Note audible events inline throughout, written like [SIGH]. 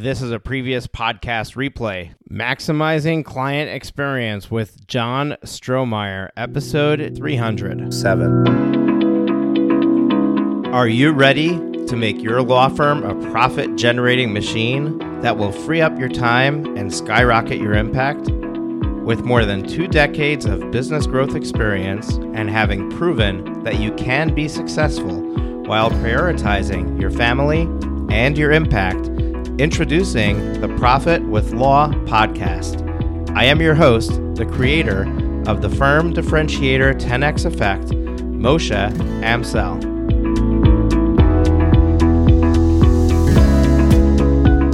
This is a previous podcast replay. Maximizing Client Experience with John Strohmeyer, episode 307. Are you ready to make your law firm a profit generating machine that will free up your time and skyrocket your impact? With more than two decades of business growth experience and having proven that you can be successful while prioritizing your family and your impact, introducing the Profit with Law podcast. I am your host, the creator of the firm differentiator 10x effect, Moshe Amsel.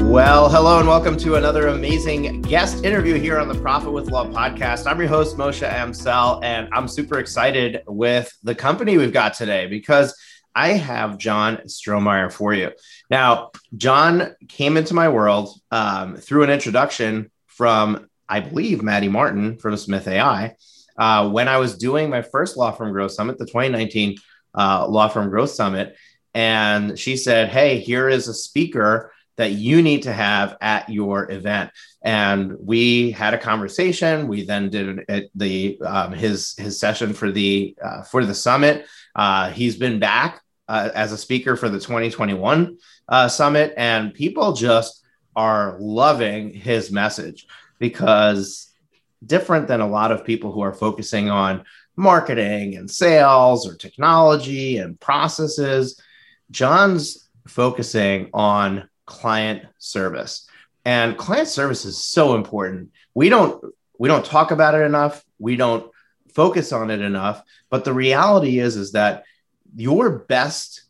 Well, hello and welcome to another amazing guest interview here on the Profit with Law podcast. I'm your host, Moshe Amsel, and I'm super excited with the company we've got today because I have John Strohmeyer for you. Now, John came into my world um, through an introduction from, I believe, Maddy Martin from Smith AI. Uh, when I was doing my first Law Firm Growth Summit, the 2019 uh, Law Firm Growth Summit, and she said, Hey, here is a speaker that you need to have at your event. And we had a conversation. We then did the um, his his session for the uh, for the summit. Uh, he's been back uh, as a speaker for the 2021 uh, summit, and people just are loving his message because different than a lot of people who are focusing on marketing and sales or technology and processes. John's focusing on client service. And client service is so important. We don't we don't talk about it enough. We don't focus on it enough, but the reality is is that your best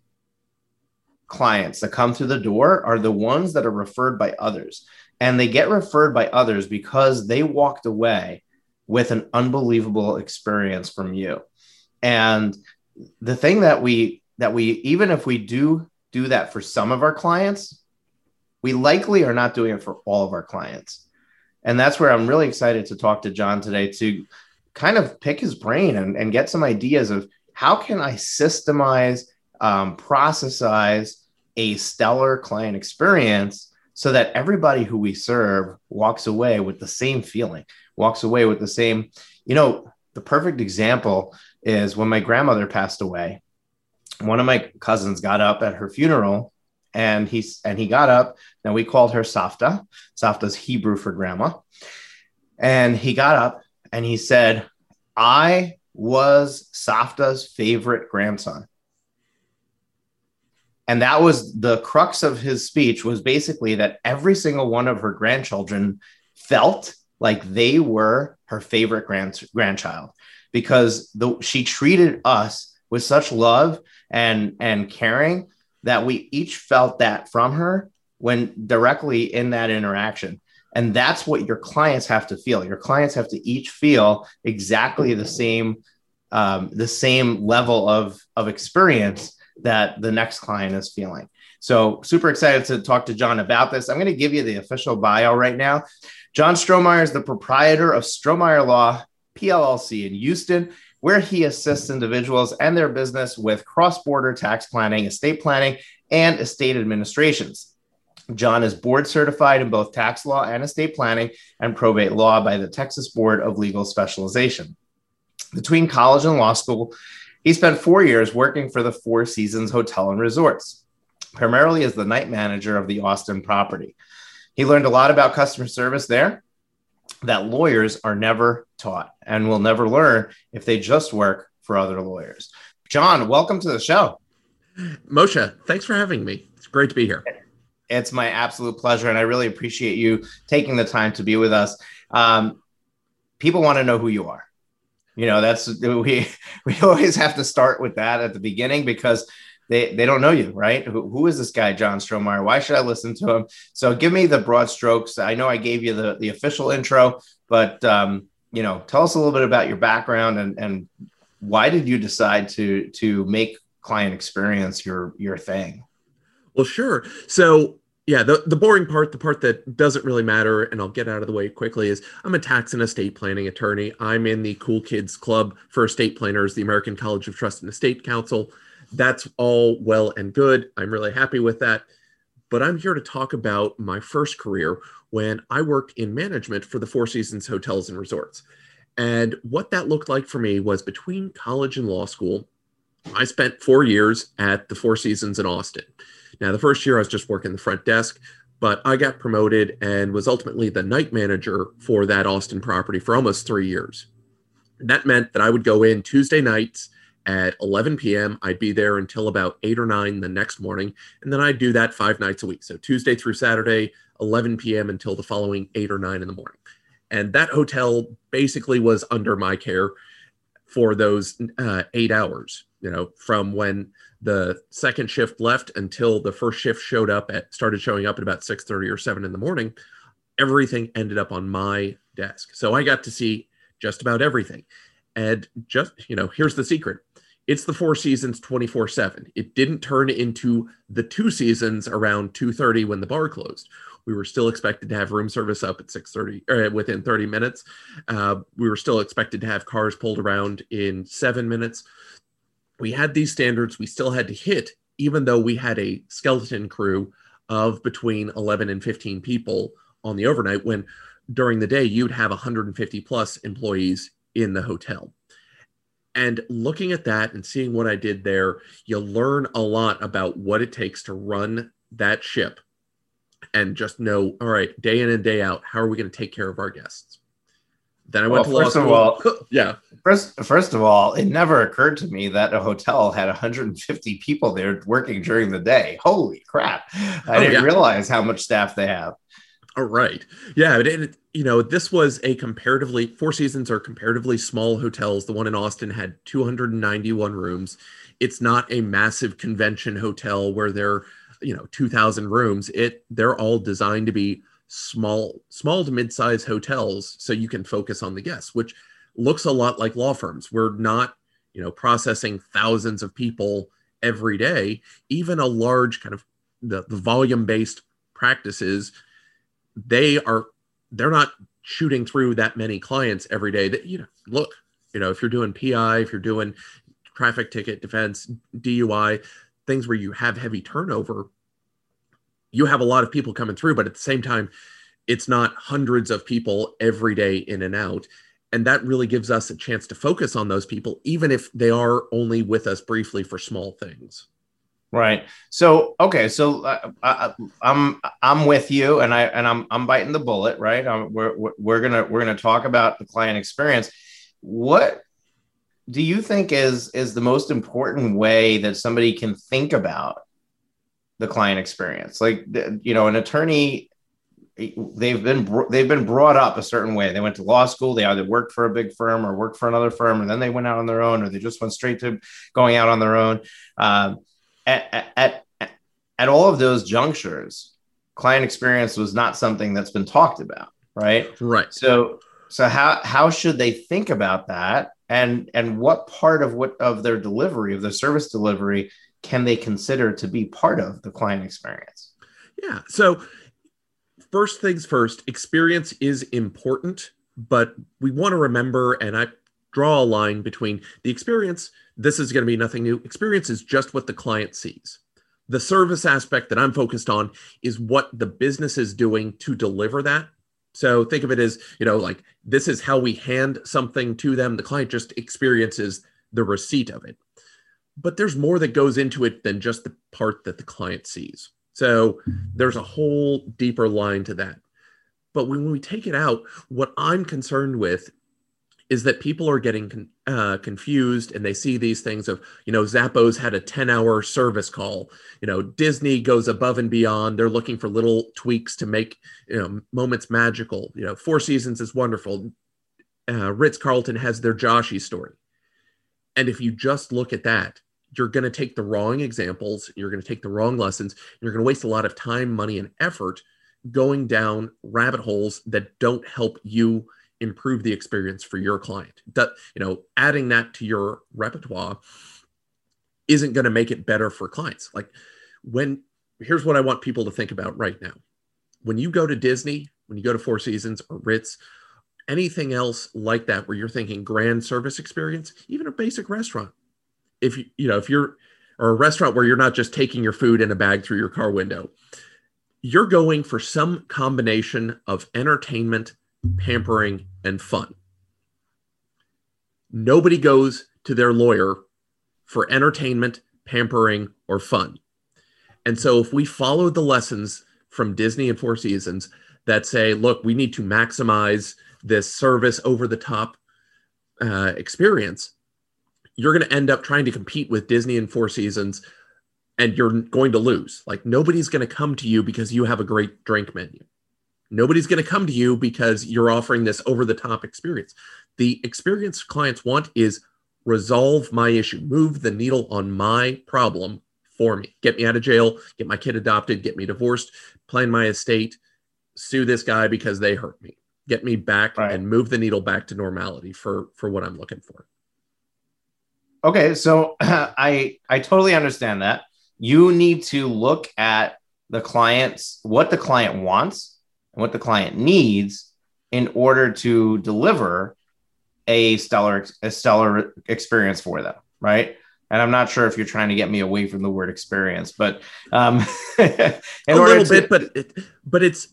clients that come through the door are the ones that are referred by others. And they get referred by others because they walked away with an unbelievable experience from you. And the thing that we that we even if we do do that for some of our clients, we likely are not doing it for all of our clients. And that's where I'm really excited to talk to John today to kind of pick his brain and, and get some ideas of how can I systemize, um, processize a stellar client experience so that everybody who we serve walks away with the same feeling, walks away with the same, you know, the perfect example is when my grandmother passed away. One of my cousins got up at her funeral and he and he got up. Now we called her Safta. Safta's Hebrew for grandma. And he got up and he said, "I was Safta's favorite grandson." And that was the crux of his speech was basically that every single one of her grandchildren felt like they were her favorite grand, grandchild because the, she treated us with such love and and caring that we each felt that from her when directly in that interaction. And that's what your clients have to feel. Your clients have to each feel exactly the same, um, the same level of, of experience that the next client is feeling. So super excited to talk to John about this. I'm going to give you the official bio right now. John Strohmeyer is the proprietor of Strohmeyer Law PLLC in Houston where he assists individuals and their business with cross border tax planning, estate planning, and estate administrations. John is board certified in both tax law and estate planning and probate law by the Texas Board of Legal Specialization. Between college and law school, he spent four years working for the Four Seasons Hotel and Resorts, primarily as the night manager of the Austin property. He learned a lot about customer service there that lawyers are never taught and will never learn if they just work for other lawyers. John, welcome to the show. Moshe, thanks for having me. It's great to be here. It's my absolute pleasure, and I really appreciate you taking the time to be with us. Um, people want to know who you are. You know, that's we [LAUGHS] we always have to start with that at the beginning because they they don't know you, right? Who, who is this guy, John Strohmeyer? Why should I listen to him? So give me the broad strokes. I know I gave you the the official intro, but um, you know, tell us a little bit about your background and and why did you decide to to make client experience your your thing? Well, sure. So yeah, the, the boring part, the part that doesn't really matter, and I'll get out of the way quickly, is I'm a tax and estate planning attorney. I'm in the Cool Kids Club for Estate Planners, the American College of Trust and Estate Counsel that's all well and good. I'm really happy with that. but I'm here to talk about my first career when I worked in management for the Four Seasons Hotels and Resorts. And what that looked like for me was between college and law school, I spent four years at the Four Seasons in Austin. Now, the first year I was just working the front desk, but I got promoted and was ultimately the night manager for that Austin property for almost three years. that meant that I would go in Tuesday nights at 11 p.m. I'd be there until about 8 or 9 the next morning. And then I'd do that five nights a week. So Tuesday through Saturday, 11 p.m. until the following 8 or 9 in the morning. And that hotel basically was under my care for those uh, eight hours, you know, from when the second shift left until the first shift showed up at started showing up at about 6:30 or 7 in the morning. Everything ended up on my desk. So I got to see just about everything. And just, you know, here's the secret it's the four seasons 24 7 it didn't turn into the two seasons around 2.30 when the bar closed we were still expected to have room service up at 6.30 or within 30 minutes uh, we were still expected to have cars pulled around in seven minutes we had these standards we still had to hit even though we had a skeleton crew of between 11 and 15 people on the overnight when during the day you'd have 150 plus employees in the hotel and looking at that and seeing what I did there, you learn a lot about what it takes to run that ship and just know, all right, day in and day out, how are we going to take care of our guests? Then I went well, to first of all, yeah. First, first of all, it never occurred to me that a hotel had 150 people there working during the day. Holy crap! I oh, didn't yeah. realize how much staff they have. All right. Yeah. It, it, you know, this was a comparatively, Four Seasons are comparatively small hotels. The one in Austin had 291 rooms. It's not a massive convention hotel where there, are, you know, 2,000 rooms. It They're all designed to be small, small to mid-size hotels so you can focus on the guests, which looks a lot like law firms. We're not, you know, processing thousands of people every day. Even a large kind of the, the volume-based practices – they are they're not shooting through that many clients every day that you know look you know if you're doing pi if you're doing traffic ticket defense dui things where you have heavy turnover you have a lot of people coming through but at the same time it's not hundreds of people every day in and out and that really gives us a chance to focus on those people even if they are only with us briefly for small things Right. So okay. So uh, I, I'm I'm with you, and I and I'm I'm biting the bullet. Right. Um, we're we're gonna we're gonna talk about the client experience. What do you think is is the most important way that somebody can think about the client experience? Like you know, an attorney they've been they've been brought up a certain way. They went to law school. They either worked for a big firm or worked for another firm, and then they went out on their own, or they just went straight to going out on their own. Um, at, at, at all of those junctures, client experience was not something that's been talked about, right? Right. So, so how how should they think about that, and and what part of what of their delivery of their service delivery can they consider to be part of the client experience? Yeah. So, first things first, experience is important, but we want to remember, and I draw a line between the experience this is going to be nothing new. Experience is just what the client sees. The service aspect that I'm focused on is what the business is doing to deliver that. So think of it as, you know, like this is how we hand something to them. The client just experiences the receipt of it. But there's more that goes into it than just the part that the client sees. So there's a whole deeper line to that. But when we take it out, what I'm concerned with is that people are getting con- uh, confused and they see these things of you know zappos had a 10 hour service call. You know disney goes above and beyond. They're looking for little tweaks to make you know moments magical. You know four seasons is wonderful. Uh, ritz carlton has their Joshie story. And if you just look at that you're going to take the wrong examples you're going to take the wrong lessons you're going to waste a lot of time money and effort going down rabbit holes that don't help you improve the experience for your client. That you know, adding that to your repertoire isn't going to make it better for clients. Like when here's what I want people to think about right now. When you go to Disney, when you go to Four Seasons or Ritz, anything else like that where you're thinking grand service experience, even a basic restaurant. If you you know, if you're or a restaurant where you're not just taking your food in a bag through your car window, you're going for some combination of entertainment, pampering, and fun. Nobody goes to their lawyer for entertainment, pampering, or fun. And so if we follow the lessons from Disney and Four Seasons that say, look, we need to maximize this service over the top uh, experience, you're going to end up trying to compete with Disney and Four Seasons and you're going to lose. Like nobody's going to come to you because you have a great drink menu. Nobody's going to come to you because you're offering this over the top experience. The experience clients want is resolve my issue, move the needle on my problem for me. Get me out of jail, get my kid adopted, get me divorced, plan my estate, sue this guy because they hurt me. Get me back right. and move the needle back to normality for for what I'm looking for. Okay, so [CLEARS THROAT] I I totally understand that. You need to look at the client's what the client wants and what the client needs in order to deliver a stellar a stellar experience for them, right? and I'm not sure if you're trying to get me away from the word experience, but um, [LAUGHS] a little to- bit, but it, but it's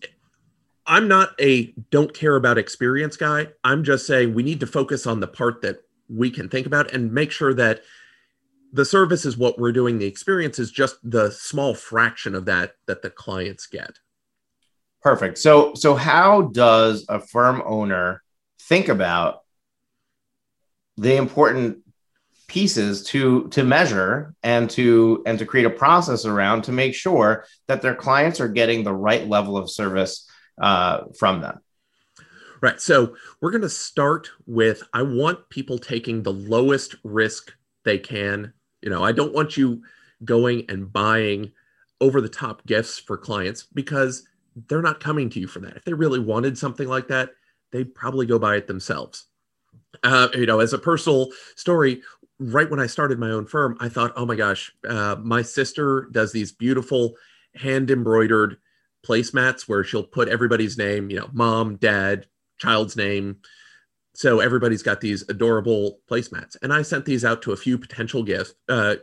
I'm not a don't care about experience guy. I'm just saying we need to focus on the part that we can think about and make sure that the service is what we're doing. The experience is just the small fraction of that that the clients get. Perfect. So so how does a firm owner think about the important pieces to to measure and to and to create a process around to make sure that their clients are getting the right level of service uh, from them right so we're going to start with i want people taking the lowest risk they can. You know i don't want you going and buying over the top gifts for clients because they're not coming to you for that. If they really wanted something like that they'd probably go buy it themselves. Uh, you know, as a personal story, right when I started my own firm, I thought, oh my gosh, uh, my sister does these beautiful hand embroidered placemats where she'll put everybody's name, you know, mom, dad, child's name. So everybody's got these adorable placemats. And I sent these out to a few potential gifts, uh,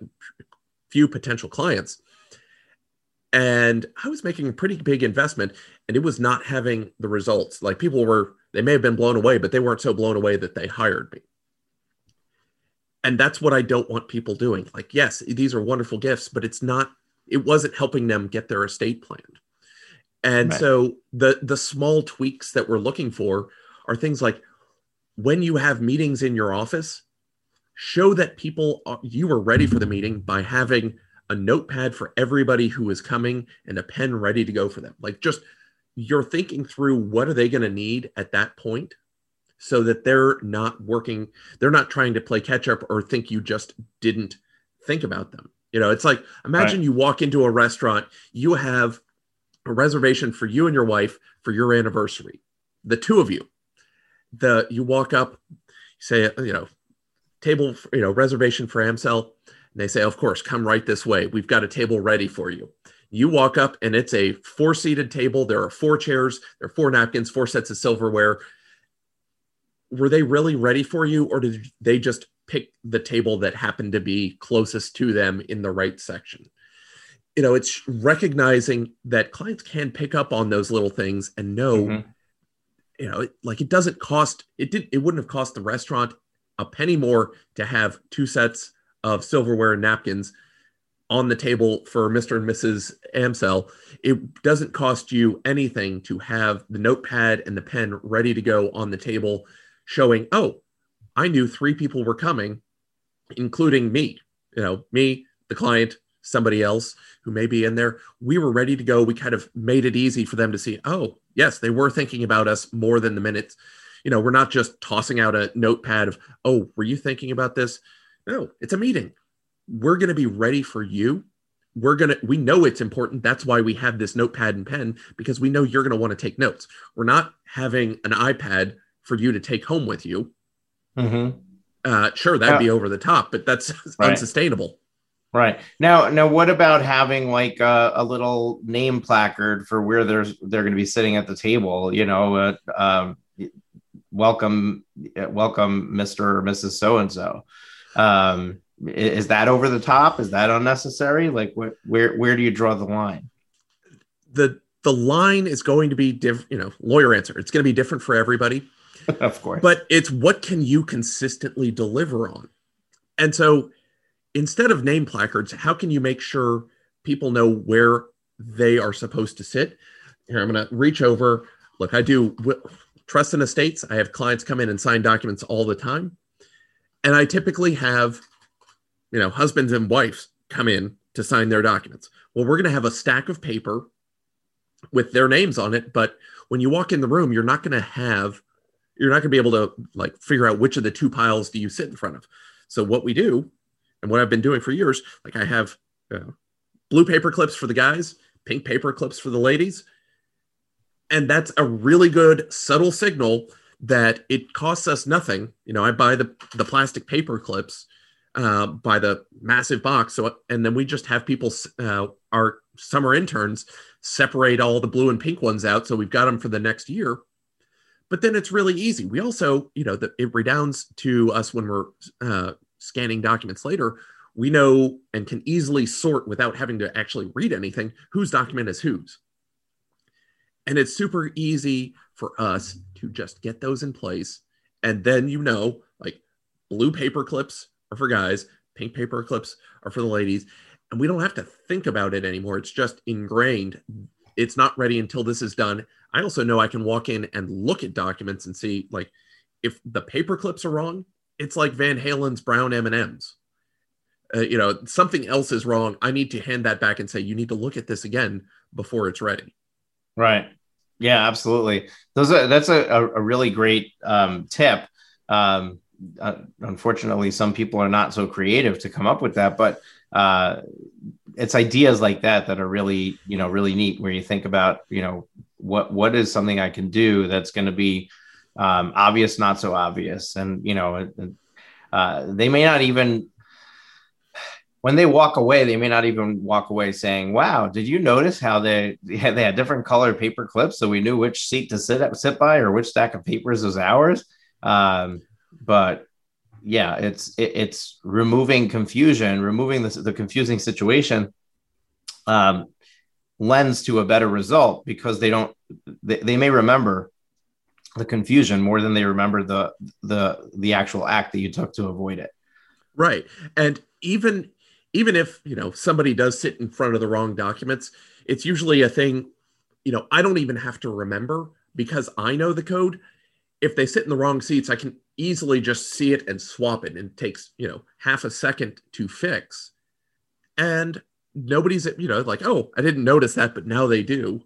few potential clients. And I was making a pretty big investment and it was not having the results. Like people were, they may have been blown away, but they weren't so blown away that they hired me and that's what I don't want people doing. Like, yes, these are wonderful gifts, but it's not. It wasn't helping them get their estate planned. And right. so the the small tweaks that we're looking for are things like when you have meetings in your office, show that people are, you are ready for the meeting by having a notepad for everybody who is coming and a pen ready to go for them. Like just you're thinking through what are they going to need at that point so that they're not working, they're not trying to play catch up or think you just didn't think about them. You know, it's like imagine right. you walk into a restaurant, you have a reservation for you and your wife for your anniversary, the two of you. The you walk up, say, you know, table, you know, reservation for Amsel, and they say, of course, come right this way. We've got a table ready for you. You walk up and it's a four seated table. There are four chairs, there are four napkins, four sets of silverware were they really ready for you or did they just pick the table that happened to be closest to them in the right section you know it's recognizing that clients can pick up on those little things and know mm-hmm. you know like it doesn't cost it did it wouldn't have cost the restaurant a penny more to have two sets of silverware and napkins on the table for Mr. and Mrs. Amsel, it doesn't cost you anything to have the notepad and the pen ready to go on the table showing, oh, I knew three people were coming, including me, you know, me, the client, somebody else who may be in there. We were ready to go. We kind of made it easy for them to see, oh, yes, they were thinking about us more than the minutes. You know, we're not just tossing out a notepad of, oh, were you thinking about this? No, it's a meeting. We're going to be ready for you. We're going to, we know it's important. That's why we have this notepad and pen because we know you're going to want to take notes. We're not having an iPad for you to take home with you. Mm-hmm. Uh, sure, that'd be over the top, but that's right. unsustainable. Right now, now what about having like a, a, little name placard for where there's they're going to be sitting at the table? You know, uh, um, welcome, welcome, Mister or Mrs. So and So. Is that over the top? Is that unnecessary? Like, wh- where where do you draw the line? The the line is going to be different, you know, lawyer answer. It's going to be different for everybody. [LAUGHS] of course. But it's what can you consistently deliver on? And so instead of name placards, how can you make sure people know where they are supposed to sit? Here, I'm going to reach over. Look, I do trust in estates. I have clients come in and sign documents all the time. And I typically have, you know, husbands and wives come in to sign their documents. Well, we're going to have a stack of paper with their names on it. But when you walk in the room, you're not going to have, you're not going to be able to like figure out which of the two piles do you sit in front of. So what we do, and what I've been doing for years, like I have uh, blue paper clips for the guys, pink paper clips for the ladies. And that's a really good subtle signal that it costs us nothing. You know, I buy the, the plastic paper clips uh, by the massive box. So, and then we just have people, uh, our summer interns, separate all the blue and pink ones out. So we've got them for the next year. But then it's really easy. We also, you know, the, it redounds to us when we're uh, scanning documents later. We know and can easily sort without having to actually read anything whose document is whose. And it's super easy for us to just get those in place. And then you know, like blue paper clips are for guys, pink paper clips are for the ladies and we don't have to think about it anymore. It's just ingrained. It's not ready until this is done. I also know I can walk in and look at documents and see like if the paper clips are wrong, it's like Van Halen's brown M&Ms. Uh, you know, something else is wrong. I need to hand that back and say you need to look at this again before it's ready. Right. Yeah, absolutely. Those are that's a, a really great um, tip. Um, uh, unfortunately, some people are not so creative to come up with that, but uh, it's ideas like that that are really you know really neat where you think about you know what what is something i can do that's going to be um, obvious not so obvious. And you know uh, they may not even when they walk away they may not even walk away saying wow did you notice how they had, [LAUGHS] they had different colored paper clips so we knew which seat to sit sit by or which stack of papers was ours? Um, but yeah, it's it, it's removing confusion, removing the, the confusing situation um, lends to a better result because they don't they, they may remember the confusion more than they remember the the the actual act that you took to avoid it. Right. And even even if, you know, somebody does sit in front of the wrong documents, it's usually a thing, you know, I don't even have to remember because I know the code. If they sit in the wrong seats, I can easily just see it and swap it and it takes you know half a second to fix and nobody's you know like oh i didn't notice that but now they do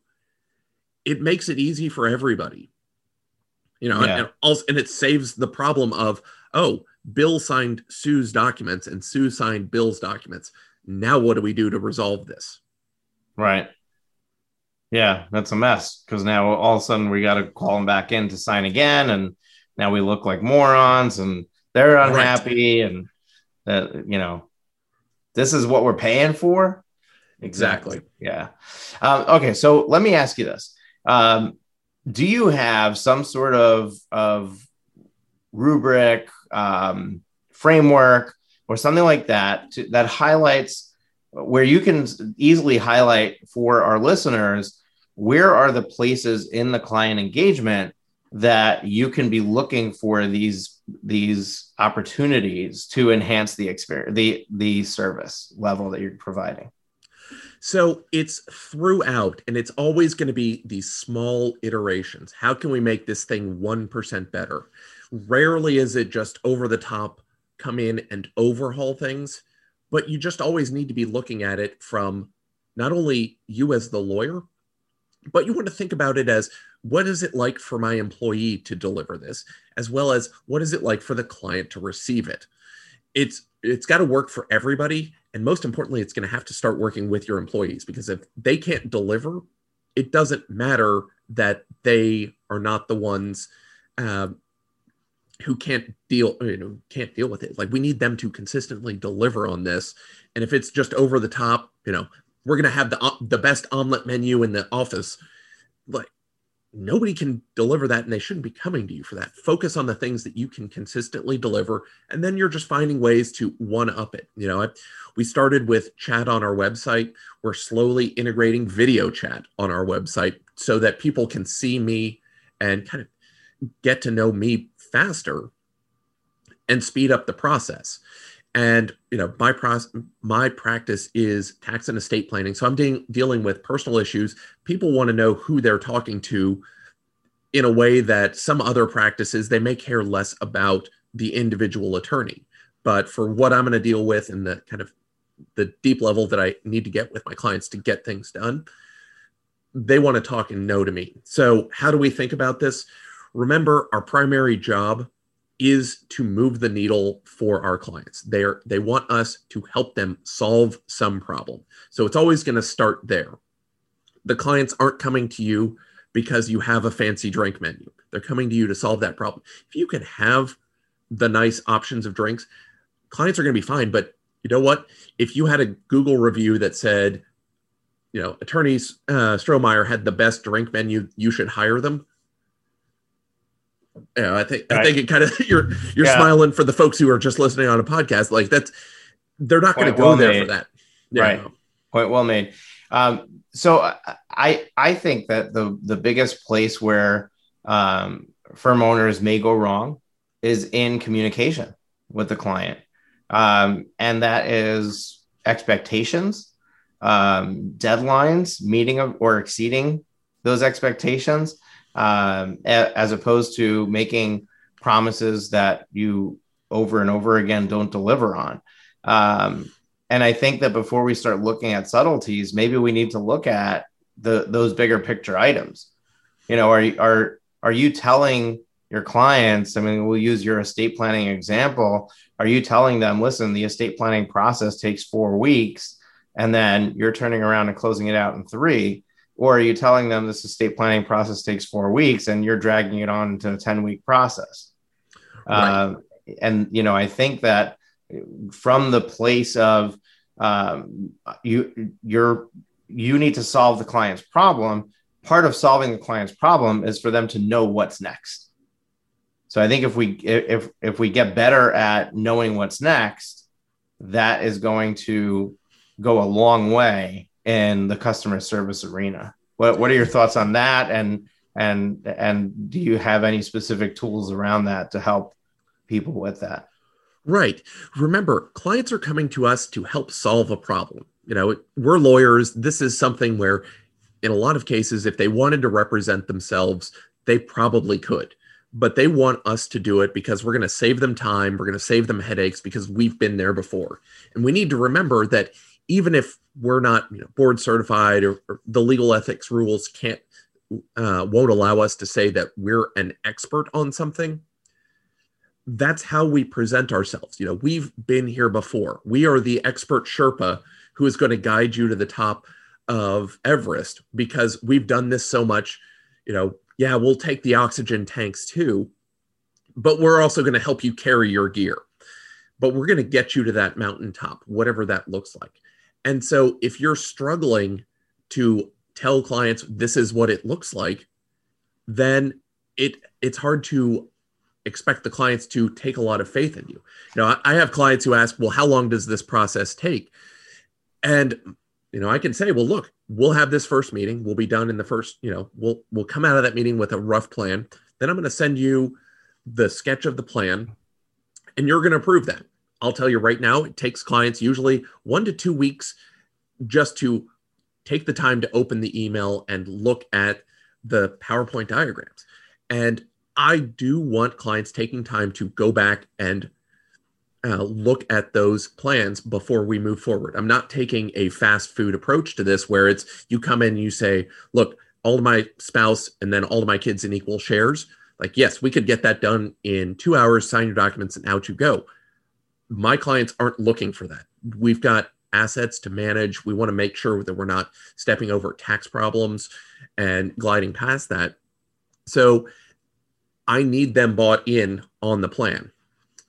it makes it easy for everybody you know yeah. and, also and it saves the problem of oh bill signed sue's documents and sue signed bill's documents now what do we do to resolve this right yeah that's a mess because now all of a sudden we got to call them back in to sign again and now we look like morons and they're unhappy right. and that you know this is what we're paying for exactly, exactly. yeah um, okay so let me ask you this um, do you have some sort of of rubric um, framework or something like that to, that highlights where you can easily highlight for our listeners where are the places in the client engagement that you can be looking for these these opportunities to enhance the experience the the service level that you're providing so it's throughout and it's always going to be these small iterations. How can we make this thing 1% better? Rarely is it just over the top come in and overhaul things but you just always need to be looking at it from not only you as the lawyer but you want to think about it as what is it like for my employee to deliver this? As well as what is it like for the client to receive it? It's it's got to work for everybody and most importantly it's going to have to start working with your employees because if they can't deliver it doesn't matter that they are not the ones uh, who can't deal you know can't deal with it. Like we need them to consistently deliver on this. And if it's just over the top you know we're going to have the the best omelet menu in the office. Like nobody can deliver that and they shouldn't be coming to you for that. Focus on the things that you can consistently deliver and then you're just finding ways to one up it. You know I, we started with chat on our website. We're slowly integrating video chat on our website so that people can see me and kind of get to know me faster and speed up the process and you know my process my practice is tax and estate planning. So i'm de- dealing with personal issues. People want to know who they're talking to in a way that some other practices they may care less about the individual attorney. But for what i'm going to deal with and the kind of the deep level that i need to get with my clients to get things done they want to talk and know to me. So how do we think about this? Remember our primary job is to move the needle for our clients. They're they want us to help them solve some problem. So it's always going to start there. The clients aren't coming to you because you have a fancy drink menu. They're coming to you to solve that problem. If you can have the nice options of drinks, clients are going to be fine. But you know what? If you had a Google review that said, you know, attorneys uh, Strohmeyer had the best drink menu, you should hire them you know, I think right. I think it kind of [LAUGHS] you're you're yeah. smiling for the folks who are just listening on a podcast. Like that's they're not going to go well there made. for that. Yeah. Right. Point well made. Um, so I I think that the the biggest place where um, firm owners may go wrong is in communication with the client, um, and that is expectations, um, deadlines, meeting or exceeding those expectations um, a, as opposed to making promises that you over and over again don't deliver on. Um, and I think that before we start looking at subtleties, maybe we need to look at the those bigger picture items. You know, are are are you telling your clients? I mean, we'll use your estate planning example. Are you telling them, listen, the estate planning process takes four weeks, and then you're turning around and closing it out in three? Or are you telling them this estate planning process takes four weeks and you're dragging it on into a 10 week process? Right. um, and you know i think that from the place of um, you you're you need to solve the client's problem. Part of solving the client's problem is for them to know what's next. So i think if we if if we get better at knowing what's next that is going to go a long way in the customer service arena. What what are your thoughts on that? And and and do you have any specific tools around that to help people with that? Right. Remember, clients are coming to us to help solve a problem. You know, we're lawyers. This is something where, in a lot of cases, if they wanted to represent themselves, they probably could. But they want us to do it because we're going to save them time. We're going to save them headaches because we've been there before. And we need to remember that even if we're not you know, board certified or, or, the legal ethics rules can't uh, won't allow us to say that we're an expert on something that's how we present ourselves. You know we've been here before. We are the expert sherpa who is going to guide you to the top of everest because we've done this so much you know yeah we'll take the oxygen tanks too but we're also going to help you carry your gear. But we're going to get you to that mountaintop whatever that looks like and so if you're struggling to tell clients this is what it looks like, then it it's hard to expect the clients to take a lot of faith in you. You know, I, have clients who ask, "Well, how long does this process take?" And you know, I can say, "Well, look, we'll have this first meeting. We'll be done in the first, you know, we'll we'll come out of that meeting with a rough plan. Then I'm going to send you the sketch of the plan and you're going to approve that. I'll tell you right now, it takes clients usually one to two weeks just to take the time to open the email and look at the PowerPoint diagrams. And I do want clients taking time to go back and uh, look at those plans before we move forward. I'm not taking a fast food approach to this where it's you come in and you say, look, all of my spouse and then all of my kids in equal shares. Like, yes, we could get that done in two hours, sign your documents, and out you go my clients aren't looking for that. We've got assets to manage. We want to make sure that we're not stepping over tax problems and gliding past that. So I need them bought in on the plan.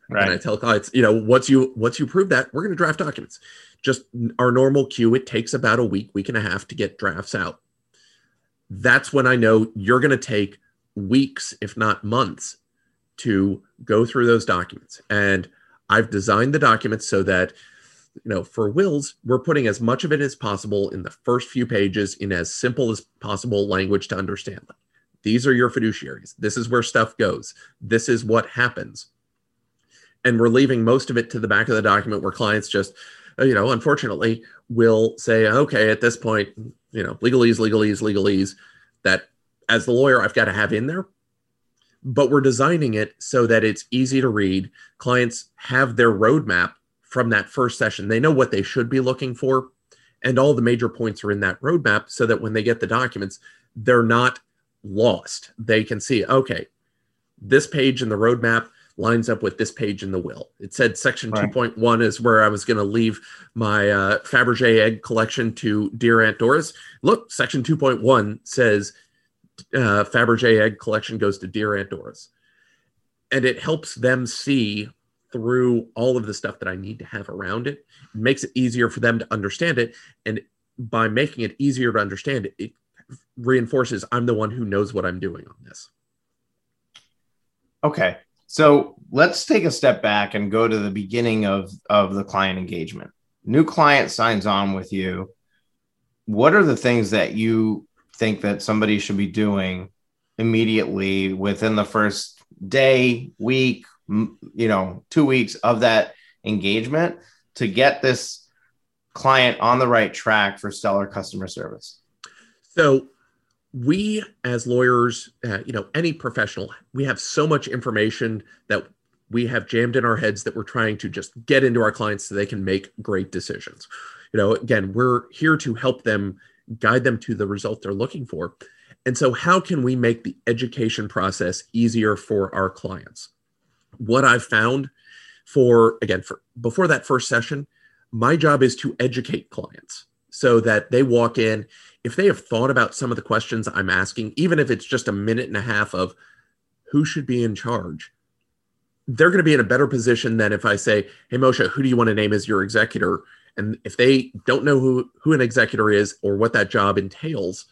Right. And I tell clients, you know, once you once you prove that, we're going to draft documents. Just our normal queue, it takes about a week, week and a half to get drafts out. that's when I know you're going to take weeks, if not months, to go through those documents. And I've designed the documents so that, you know, for wills, we're putting as much of it as possible in the first few pages in as simple as possible language to understand. These are your fiduciaries. This is where stuff goes. This is what happens. And we're leaving most of it to the back of the document where clients just, uh, you know, unfortunately will say, okay, at this point, you know, legalese, legalese, legalese, that as the lawyer, I've got to have in there. But we're designing it so that it's easy to read. Clients have their roadmap from that first session. They know what they should be looking for. And all the major points are in that roadmap so that when they get the documents, they're not lost. They can see, okay, this page in the roadmap lines up with this page in the will. It said section right. 2.1 is where I was going to leave my uh, Fabergé egg collection to dear Aunt Doris. Look, section 2.1 says uh, Fabergé egg collection goes to dear Aunt Doris. And it helps them see through all of the stuff that I need to have around it. It makes it easier for them to understand it. And by making it easier to understand, it, it reinforces I'm the one who knows what I'm doing on this. Okay. So let's take a step back and go to the beginning of, of the client engagement. New client signs on with you. What are the things that you think that somebody should be doing immediately within the first day, week, you know, two weeks of that engagement to get this client on the right track for stellar customer service? So we as lawyers uh, you know any professional we have so much information that we have jammed in our heads that we're trying to just get into our clients so they can make great decisions you know again we're here to help them guide them to the result they're looking for and so how can we make the education process easier for our clients what i've found for again for before that first session my job is to educate clients so that they walk in if they have thought about some of the questions I'm asking, even if it's just a minute and a half of who should be in charge, they're going to be in a better position than if I say, Hey, Moshe, who do you want to name as your executor? And if they don't know who, who an executor is or what that job entails,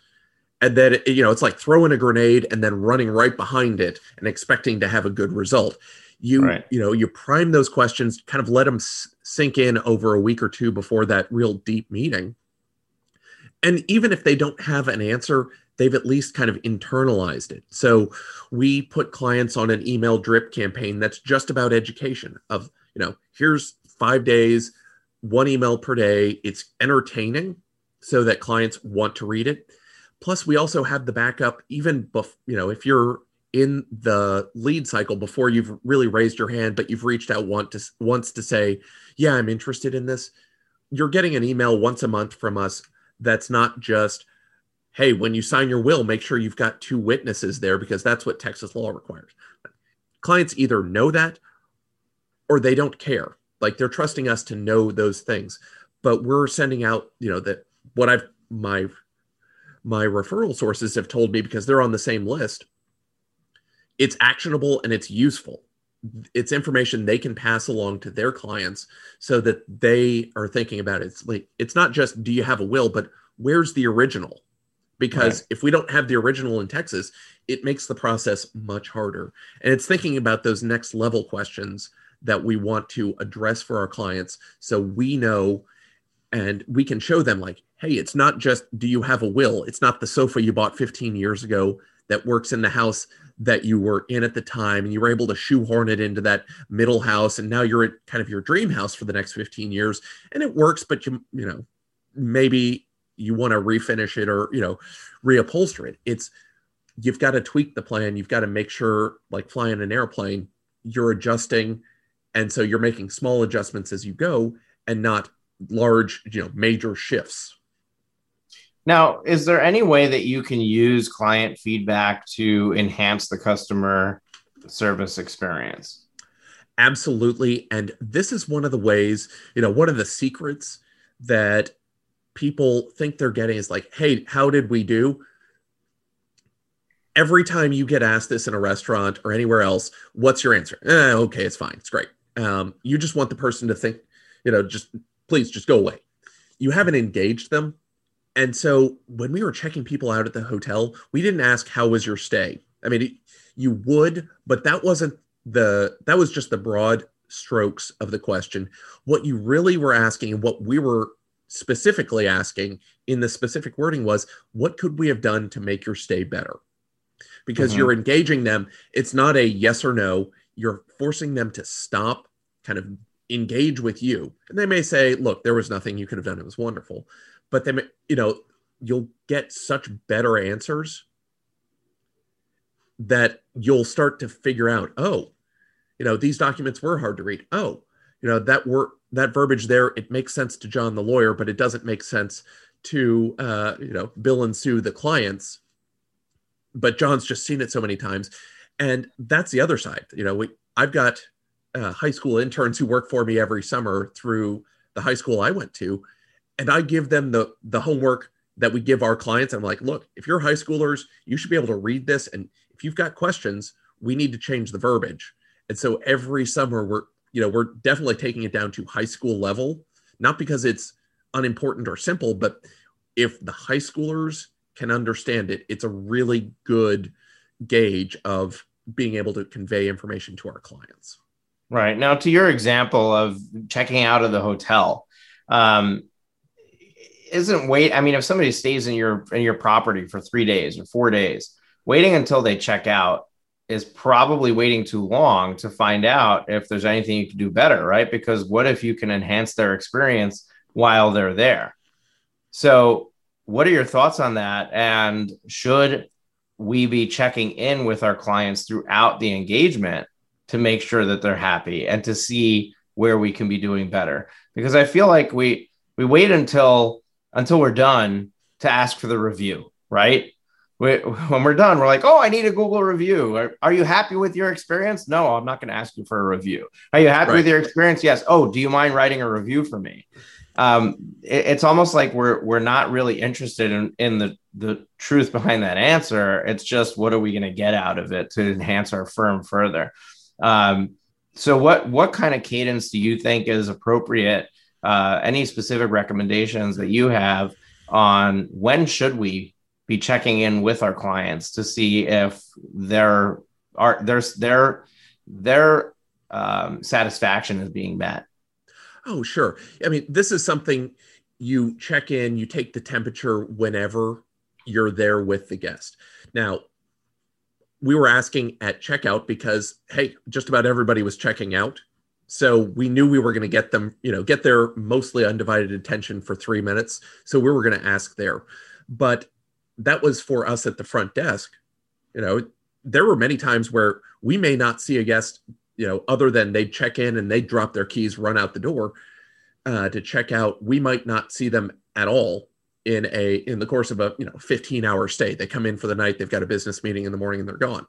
and then, you know, it's like throwing a grenade and then running right behind it and expecting to have a good result. You, right. you know, you prime those questions, kind of let them sink in over a week or two before that real deep meeting and even if they don't have an answer they've at least kind of internalized it so we put clients on an email drip campaign that's just about education of you know here's five days one email per day. It's entertaining so that clients want to read it. Plus we also have the backup even bef- you know if you're in the lead cycle before you've really raised your hand but you've reached out want to, once to say yeah i'm interested in this you're getting an email once a month from us that's not just hey when you sign your will make sure you've got two witnesses there because that's what texas law requires. Clients either know that or they don't care like they're trusting us to know those things but we're sending out you know that what i've my my referral sources have told me because they're on the same list it's actionable and it's useful it's information they can pass along to their clients so that they are thinking about it. It's like it's not just do you have a will, but where's the original? Because right. if we don't have the original in Texas, it makes the process much harder. And it's thinking about those next level questions that we want to address for our clients so we know and we can show them like hey it's not just do you have a will? It's not the sofa you bought 15 years ago that works in the house that you were in at the time and you were able to shoehorn it into that middle house and now you're at kind of your dream house for the next 15 years and it works but you you know maybe you want to refinish it or you know reupholster it. It's you've got to tweak the plan. You've got to make sure like flying an airplane you're adjusting and so you're making small adjustments as you go and not large you know major shifts now, is there any way that you can use client feedback to enhance the customer service experience? Absolutely. And this is one of the ways, you know, one of the secrets that people think they're getting is like, hey, how did we do? Every time you get asked this in a restaurant or anywhere else, what's your answer? Eh, okay, it's fine. It's great. Um, you just want the person to think, you know, just please just go away. You haven't engaged them and so when we were checking people out at the hotel, we didn't ask how was your stay. I mean, you would, but that wasn't the that was just the broad strokes of the question. What you really were asking and what we were specifically asking in the specific wording was what could we have done to make your stay better? Because mm-hmm. you're engaging them, it's not a yes or no, you're forcing them to stop, kind of engage with you. And they may say, look, there was nothing you could have done. It was wonderful but then you know you'll get such better answers that you'll start to figure out oh you know these documents were hard to read oh you know that were that verbiage there it makes sense to john the lawyer but it doesn't make sense to uh, you know bill and sue the clients but john's just seen it so many times and that's the other side you know we i've got uh, high school interns who work for me every summer through the high school i went to and I give them the the homework that we give our clients. I'm like, look, if you're high schoolers, you should be able to read this, and if you've got questions, we need to change the verbiage. And so every summer, we're you know we're definitely taking it down to high school level, not because it's unimportant or simple, but if the high schoolers can understand it, it's a really good gauge of being able to convey information to our clients. Right now, to your example of checking out of the hotel, um, isn't wait. I mean, if somebody stays in your in your property for three days or four days, waiting until they check out is probably waiting too long to find out if there's anything you can do better, right? Because what if you can enhance their experience while they're there? So, what are your thoughts on that? And should we be checking in with our clients throughout the engagement to make sure that they're happy and to see where we can be doing better? Because I feel like we we wait until until we're done to ask for the review, right? We, when we're done, we're like, oh, I need a Google review. Are, are you happy with your experience? No, I'm not going to ask you for a review. Are you happy right. with your experience? Yes. Oh, do you mind writing a review for me? Um, it, it's almost like we're we're not really interested in in the the truth behind that answer. It's just what are we going to get out of it to enhance our firm further. Um, so what what kind of cadence do you think is appropriate uh, any specific recommendations that you have on when should we be checking in with our clients to see if their are there's their their um, satisfaction is being met oh sure i mean this is something you check in you take the temperature whenever you're there with the guest now we were asking at checkout because hey just about everybody was checking out so we knew we were going to get them, you know, get their mostly undivided attention for three minutes. So we were going to ask there. But that was for us at the front desk. You know, there were many times where we may not see a guest, you know, other than they'd check in and they'd drop their keys, run out the door uh, to check out. We might not see them at all in a in the course of a you know 15 hour stay. They come in for the night, they've got a business meeting in the morning, and they're gone.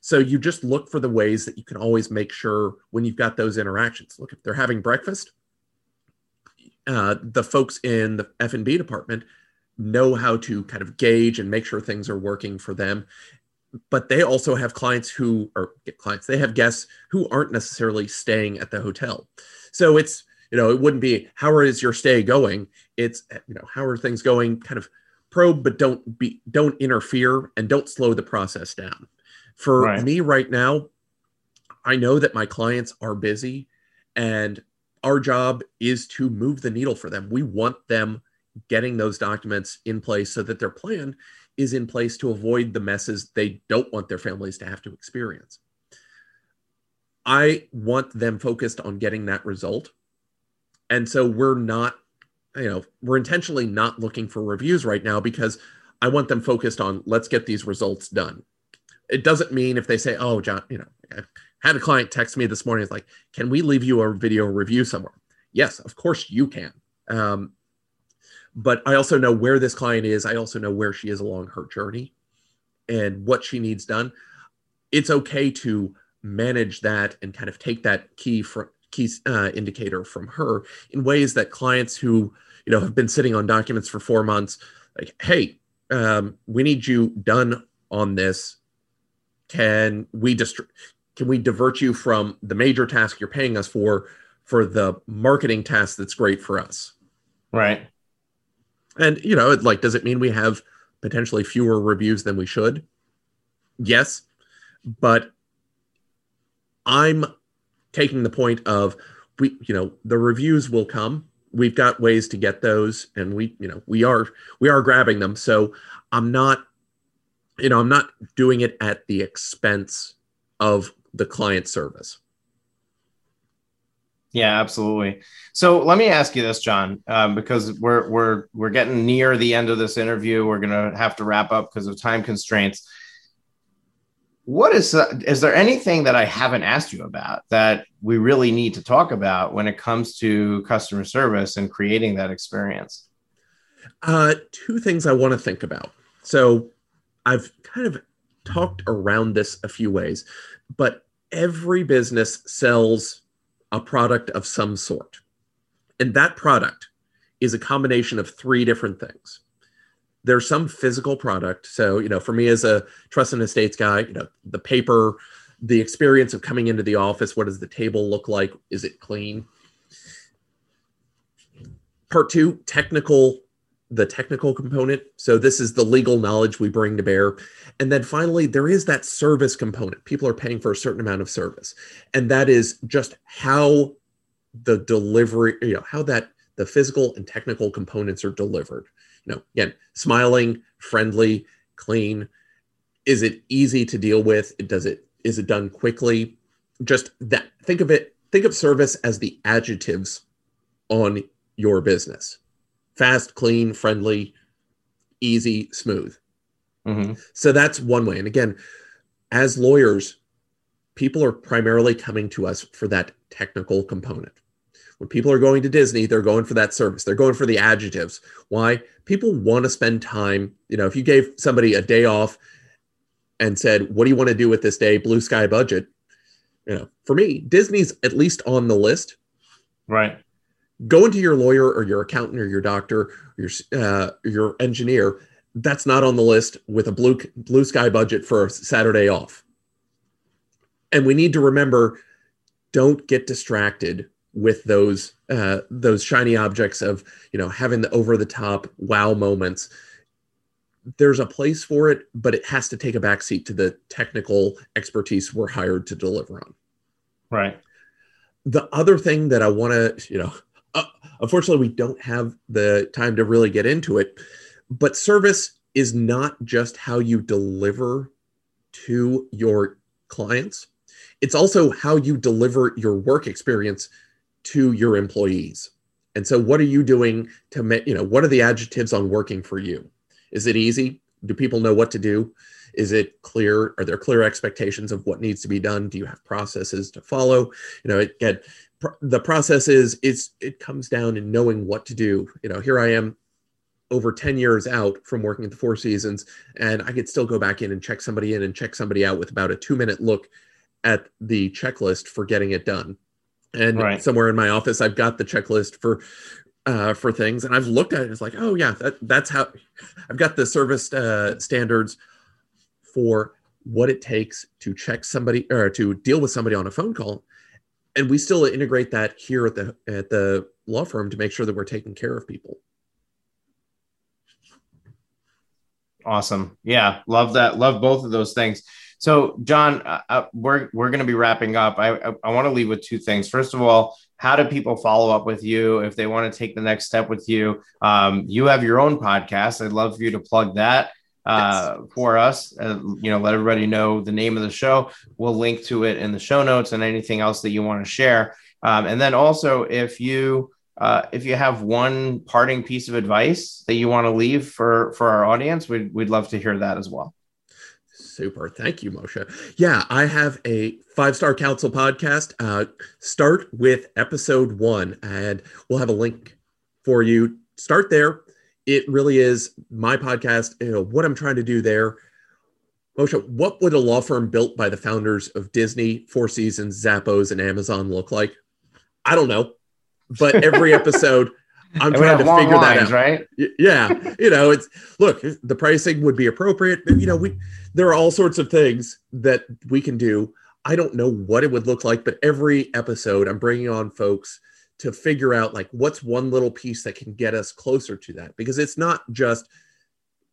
So you just look for the ways that you can always make sure when you've got those interactions. Look, if they're having breakfast, uh, the folks in the F and B department know how to kind of gauge and make sure things are working for them. But they also have clients who are clients. They have guests who aren't necessarily staying at the hotel. So it's you know it wouldn't be how is your stay going. It's you know how are things going. Kind of probe, but don't be don't interfere and don't slow the process down. For right. me right now, I know that my clients are busy and our job is to move the needle for them. We want them getting those documents in place so that their plan is in place to avoid the messes they don't want their families to have to experience. I want them focused on getting that result. And so we're not, you know, we're intentionally not looking for reviews right now because I want them focused on let's get these results done it doesn't mean if they say, "Oh, John, you know, I had a client text me this morning. It's like, can we leave you a video review somewhere? Yes, of course you can. Um, but I also know where this client is. I also know where she is along her journey and what she needs done. It's okay to manage that and kind of take that key for key uh, indicator from her in ways that clients who you know have been sitting on documents for four months, like, hey, um, we need you done on this. Can we dist- can we divert you from the major task you're paying us for for the marketing task that's great for us? Right. And you know, it, like, does it mean we have potentially fewer reviews than we should? Yes, but I'm taking the point of we, you know, the reviews will come. We've got ways to get those, and we, you know, we are we are grabbing them. So I'm not, you know, I'm not doing it at the expense of the client service. Yeah, absolutely. So let me ask you this, John, um, because we're we're we're getting near the end of this interview. We're gonna have to wrap up because of time constraints. What is uh, is there anything that I haven't asked you about that we really need to talk about when it comes to customer service and creating that experience? Uh, two things I want to think about. So I've kind of talked around this a few ways, but every business sells a product of some sort. And that product is a combination of three different things. There's some physical product. So, you know, for me as a trust and estates guy, you know, the paper, the experience of coming into the office, what does the table look like? Is it clean? Part two, technical, the technical component. So this is the legal knowledge we bring to bear. And then finally, there is that service component. People are paying for a certain amount of service. And that is just how the delivery, you know, how that the physical and technical components are delivered. You know, again, smiling, friendly, clean. Is it easy to deal with? Does it is it done quickly? Just that think of it, think of service as the adjectives on your business. Fast, clean, friendly, easy, smooth. Mm-hmm. So that's one way. And again, as lawyers, people are primarily coming to us for that technical component. When people are going to Disney, they're going for that service. They're going for the adjectives. Why? People want to spend time. You know, if you gave somebody a day off and said, What do you want to do with this day? Blue sky budget. You know, for me, Disney's at least on the list. Right. Go into your lawyer or your accountant or your doctor or your uh, your engineer that's not on the list with a blue blue sky budget for a Saturday off. And we need to remember don't get distracted with those uh, those shiny objects of you know having the over the top wow moments. There's a place for it, but it has to take a backseat to the technical expertise we're hired to deliver on. Right. The other thing that I want to, you know, uh, unfortunately, we don't have the time to really get into it but service is not just how you deliver to your clients, it's also how you deliver your work experience to your employees. And so, what are you doing to make, you know, what are the adjectives on working for you? Is it easy? Do people know what to do? Is it clear? Are there clear expectations of what needs to be done? Do you have processes to follow? You know, it, it the process is it's it comes down in knowing what to do. You know, here I am over 10 years out from working at the Four Seasons, and I could still go back in and check somebody in and check somebody out with about a two minute look at the checklist for getting it done. And right. somewhere in my office, I've got the checklist for uh, for things, and I've looked at it. It's like, oh yeah, that, that's how I've got the service uh, standards for what it takes to check somebody or to deal with somebody on a phone call, and we still integrate that here at the at the law firm to make sure that we're taking care of people. Awesome. Yeah, love that. Love both of those things. So, John, uh, uh we're we're going to be wrapping up. I I, I want to leave with two things. First of all, how do people follow up with you if they want to take the next step with you? Um, you have your own podcast. I'd love for you to plug that uh, yes. for us. Uh, you know, let everybody know the name of the show. We'll link to it in the show notes and anything else that you want to share. Um, and then also, if you uh, if you have one parting piece of advice that you want to leave for for our audience, we'd we'd love to hear that as well. Super. Thank you, Moshe. Yeah, I have a Five Star Counsel podcast. Uh, start with episode one, and we'll have a link for you. Start there. It really is my podcast. You know what I'm trying to do there. Moshe, what would a law firm built by the founders of Disney, Four Seasons, Zappos, and Amazon look like? I don't know but every [LAUGHS] episode I'm trying to figure lines, that out. Right? Yeah. you know, it's look, the pricing would be appropriate. You know, we there are all sorts of things that we can do. I don't know what it would look like, but every episode I'm bringing on folks to figure out like what's one little piece that can get us closer to that because it's not just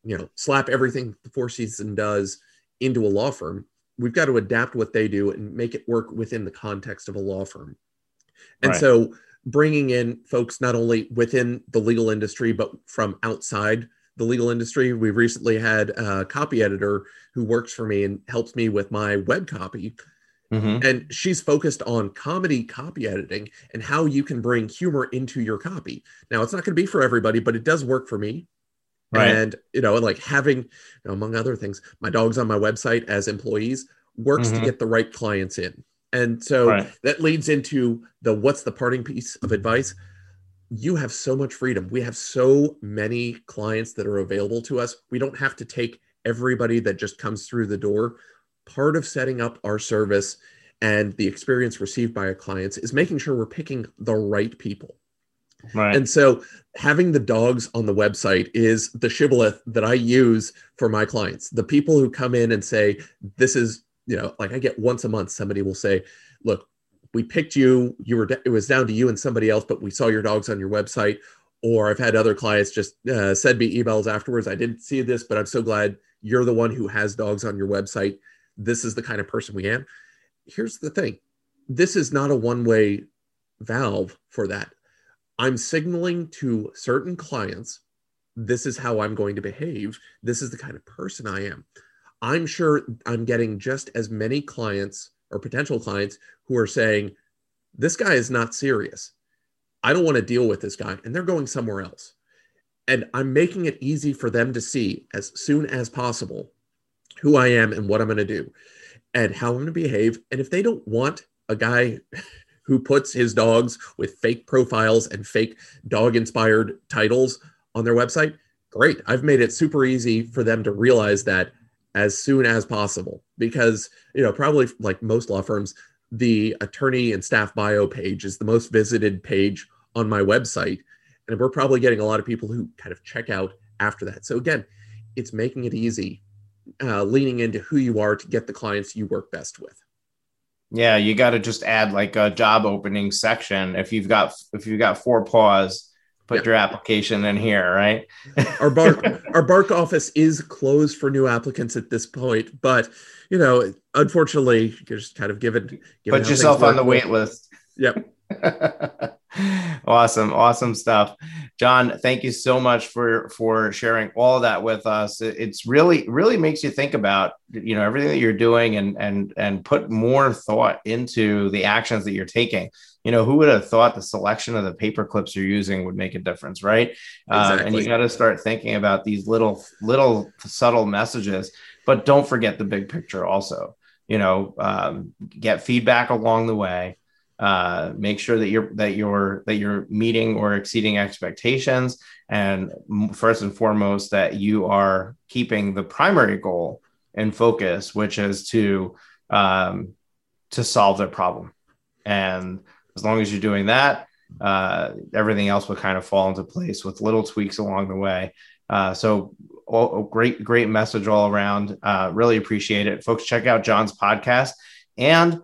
you know slap everything the four season does into a law firm we've got to adapt what they do and make it work within the context of a law firm and right. so bringing in folks not only within the legal industry but from outside the legal industry we recently had a copy editor who works for me and helps me with my web copy Mm-hmm. And she's focused on comedy copy editing and how you can bring humor into your copy. Now, it's not going to be for everybody, but it does work for me. Right. And, you know, and like having, you know, among other things, my dogs on my website as employees works mm-hmm. to get the right clients in. And so right. that leads into the what's the parting piece of advice? You have so much freedom. We have so many clients that are available to us. We don't have to take everybody that just comes through the door part of setting up our service and the experience received by our clients is making sure we're picking the right people. Right. And so having the dogs on the website is the shibboleth that I use for my clients. The people who come in and say, this is, you know, like I get once a month, somebody will say, look, we picked you, you were, it was down to you and somebody else, but we saw your dogs on your website. Or I've had other clients just uh, send me emails afterwards. I didn't see this, but I'm so glad you're the one who has dogs on your website this is the kind of person we am. Here's the thing this is not a one way valve for that. I'm signaling to certain clients this is how I'm going to behave. This is the kind of person I am. I'm sure I'm getting just as many clients or potential clients who are saying, This guy is not serious. I don't want to deal with this guy. And they're going somewhere else. And I'm making it easy for them to see as soon as possible who I am and what I'm going to do and how I'm going to behave. And if they don't want a guy [LAUGHS] who puts his dogs with fake profiles and fake dog inspired titles on their website, great. I've made it super easy for them to realize that as soon as possible because, you know, probably like most law firms, the attorney and staff bio page is the most visited page on my website. And we're probably getting a lot of people who kind of check out after that. So again, it's making it easy uh, leaning into who you are to get the clients you work best with. Yeah, you got to just add like a job opening section. If you've got if you've got four paws, put yeah. your application in here, right? [LAUGHS] our bark [LAUGHS] our bark office is closed for new applicants at this point, but you know, unfortunately, you're just kind of given. it. Put yourself on the wait list. Yep. [LAUGHS] [LAUGHS] awesome awesome stuff. John thank you so much for for sharing all that with us. It's really really makes you think about you know everything that you're doing and and and put more thought into the actions that you're taking. You know who would have thought the selection of the paper clips you're using would make a difference right? Exactly. um, and you got to start thinking about these little little subtle messages but don't forget the big picture also. You know um, get feedback along the way uh, make sure that you're that you're that you're meeting or exceeding expectations. And first and foremost that you are keeping the primary goal in focus which is to um, to solve their problem. And as long as you're doing that uh, everything else will kind of fall into place with little tweaks along the way. Uh, so all, great great message all around. Uh, really appreciate it. Folks check out john's podcast. And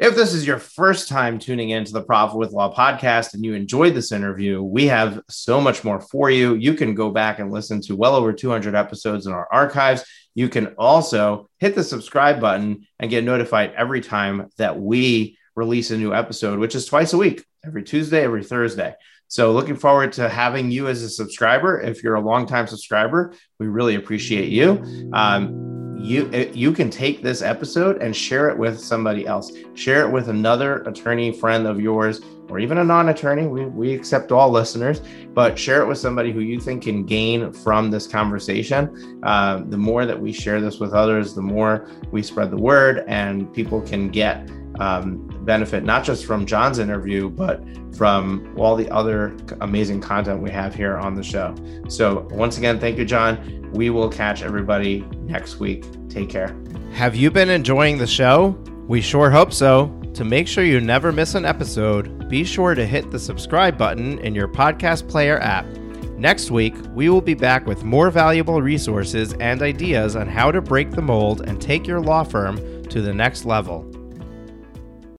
if this is your first time tuning into the Profit with Law podcast and you enjoyed this interview, we have so much more for you. You can go back and listen to well over 200 episodes in our archives. You can also hit the subscribe button and get notified every time that we release a new episode, which is twice a week, every Tuesday, every Thursday. So, looking forward to having you as a subscriber. If you're a longtime subscriber, we really appreciate you. Um, you eh, you can take this episode and share it with somebody else. Share it with another attorney friend of yours or even a non-attorney. We, we accept all listeners but share it with somebody who you think can gain from this conversation. Uh, the more that we share this with others the more we spread the word and people can get um, benefit not just from john's interview but from all the other amazing content we have here on the show so once again thank you john we will catch everybody next week. Take care. Have you been enjoying the show? We sure hope so. To make sure you never miss an episode, be sure to hit the subscribe button in your podcast player app. Next week, we will be back with more valuable resources and ideas on how to break the mold and take your law firm to the next level.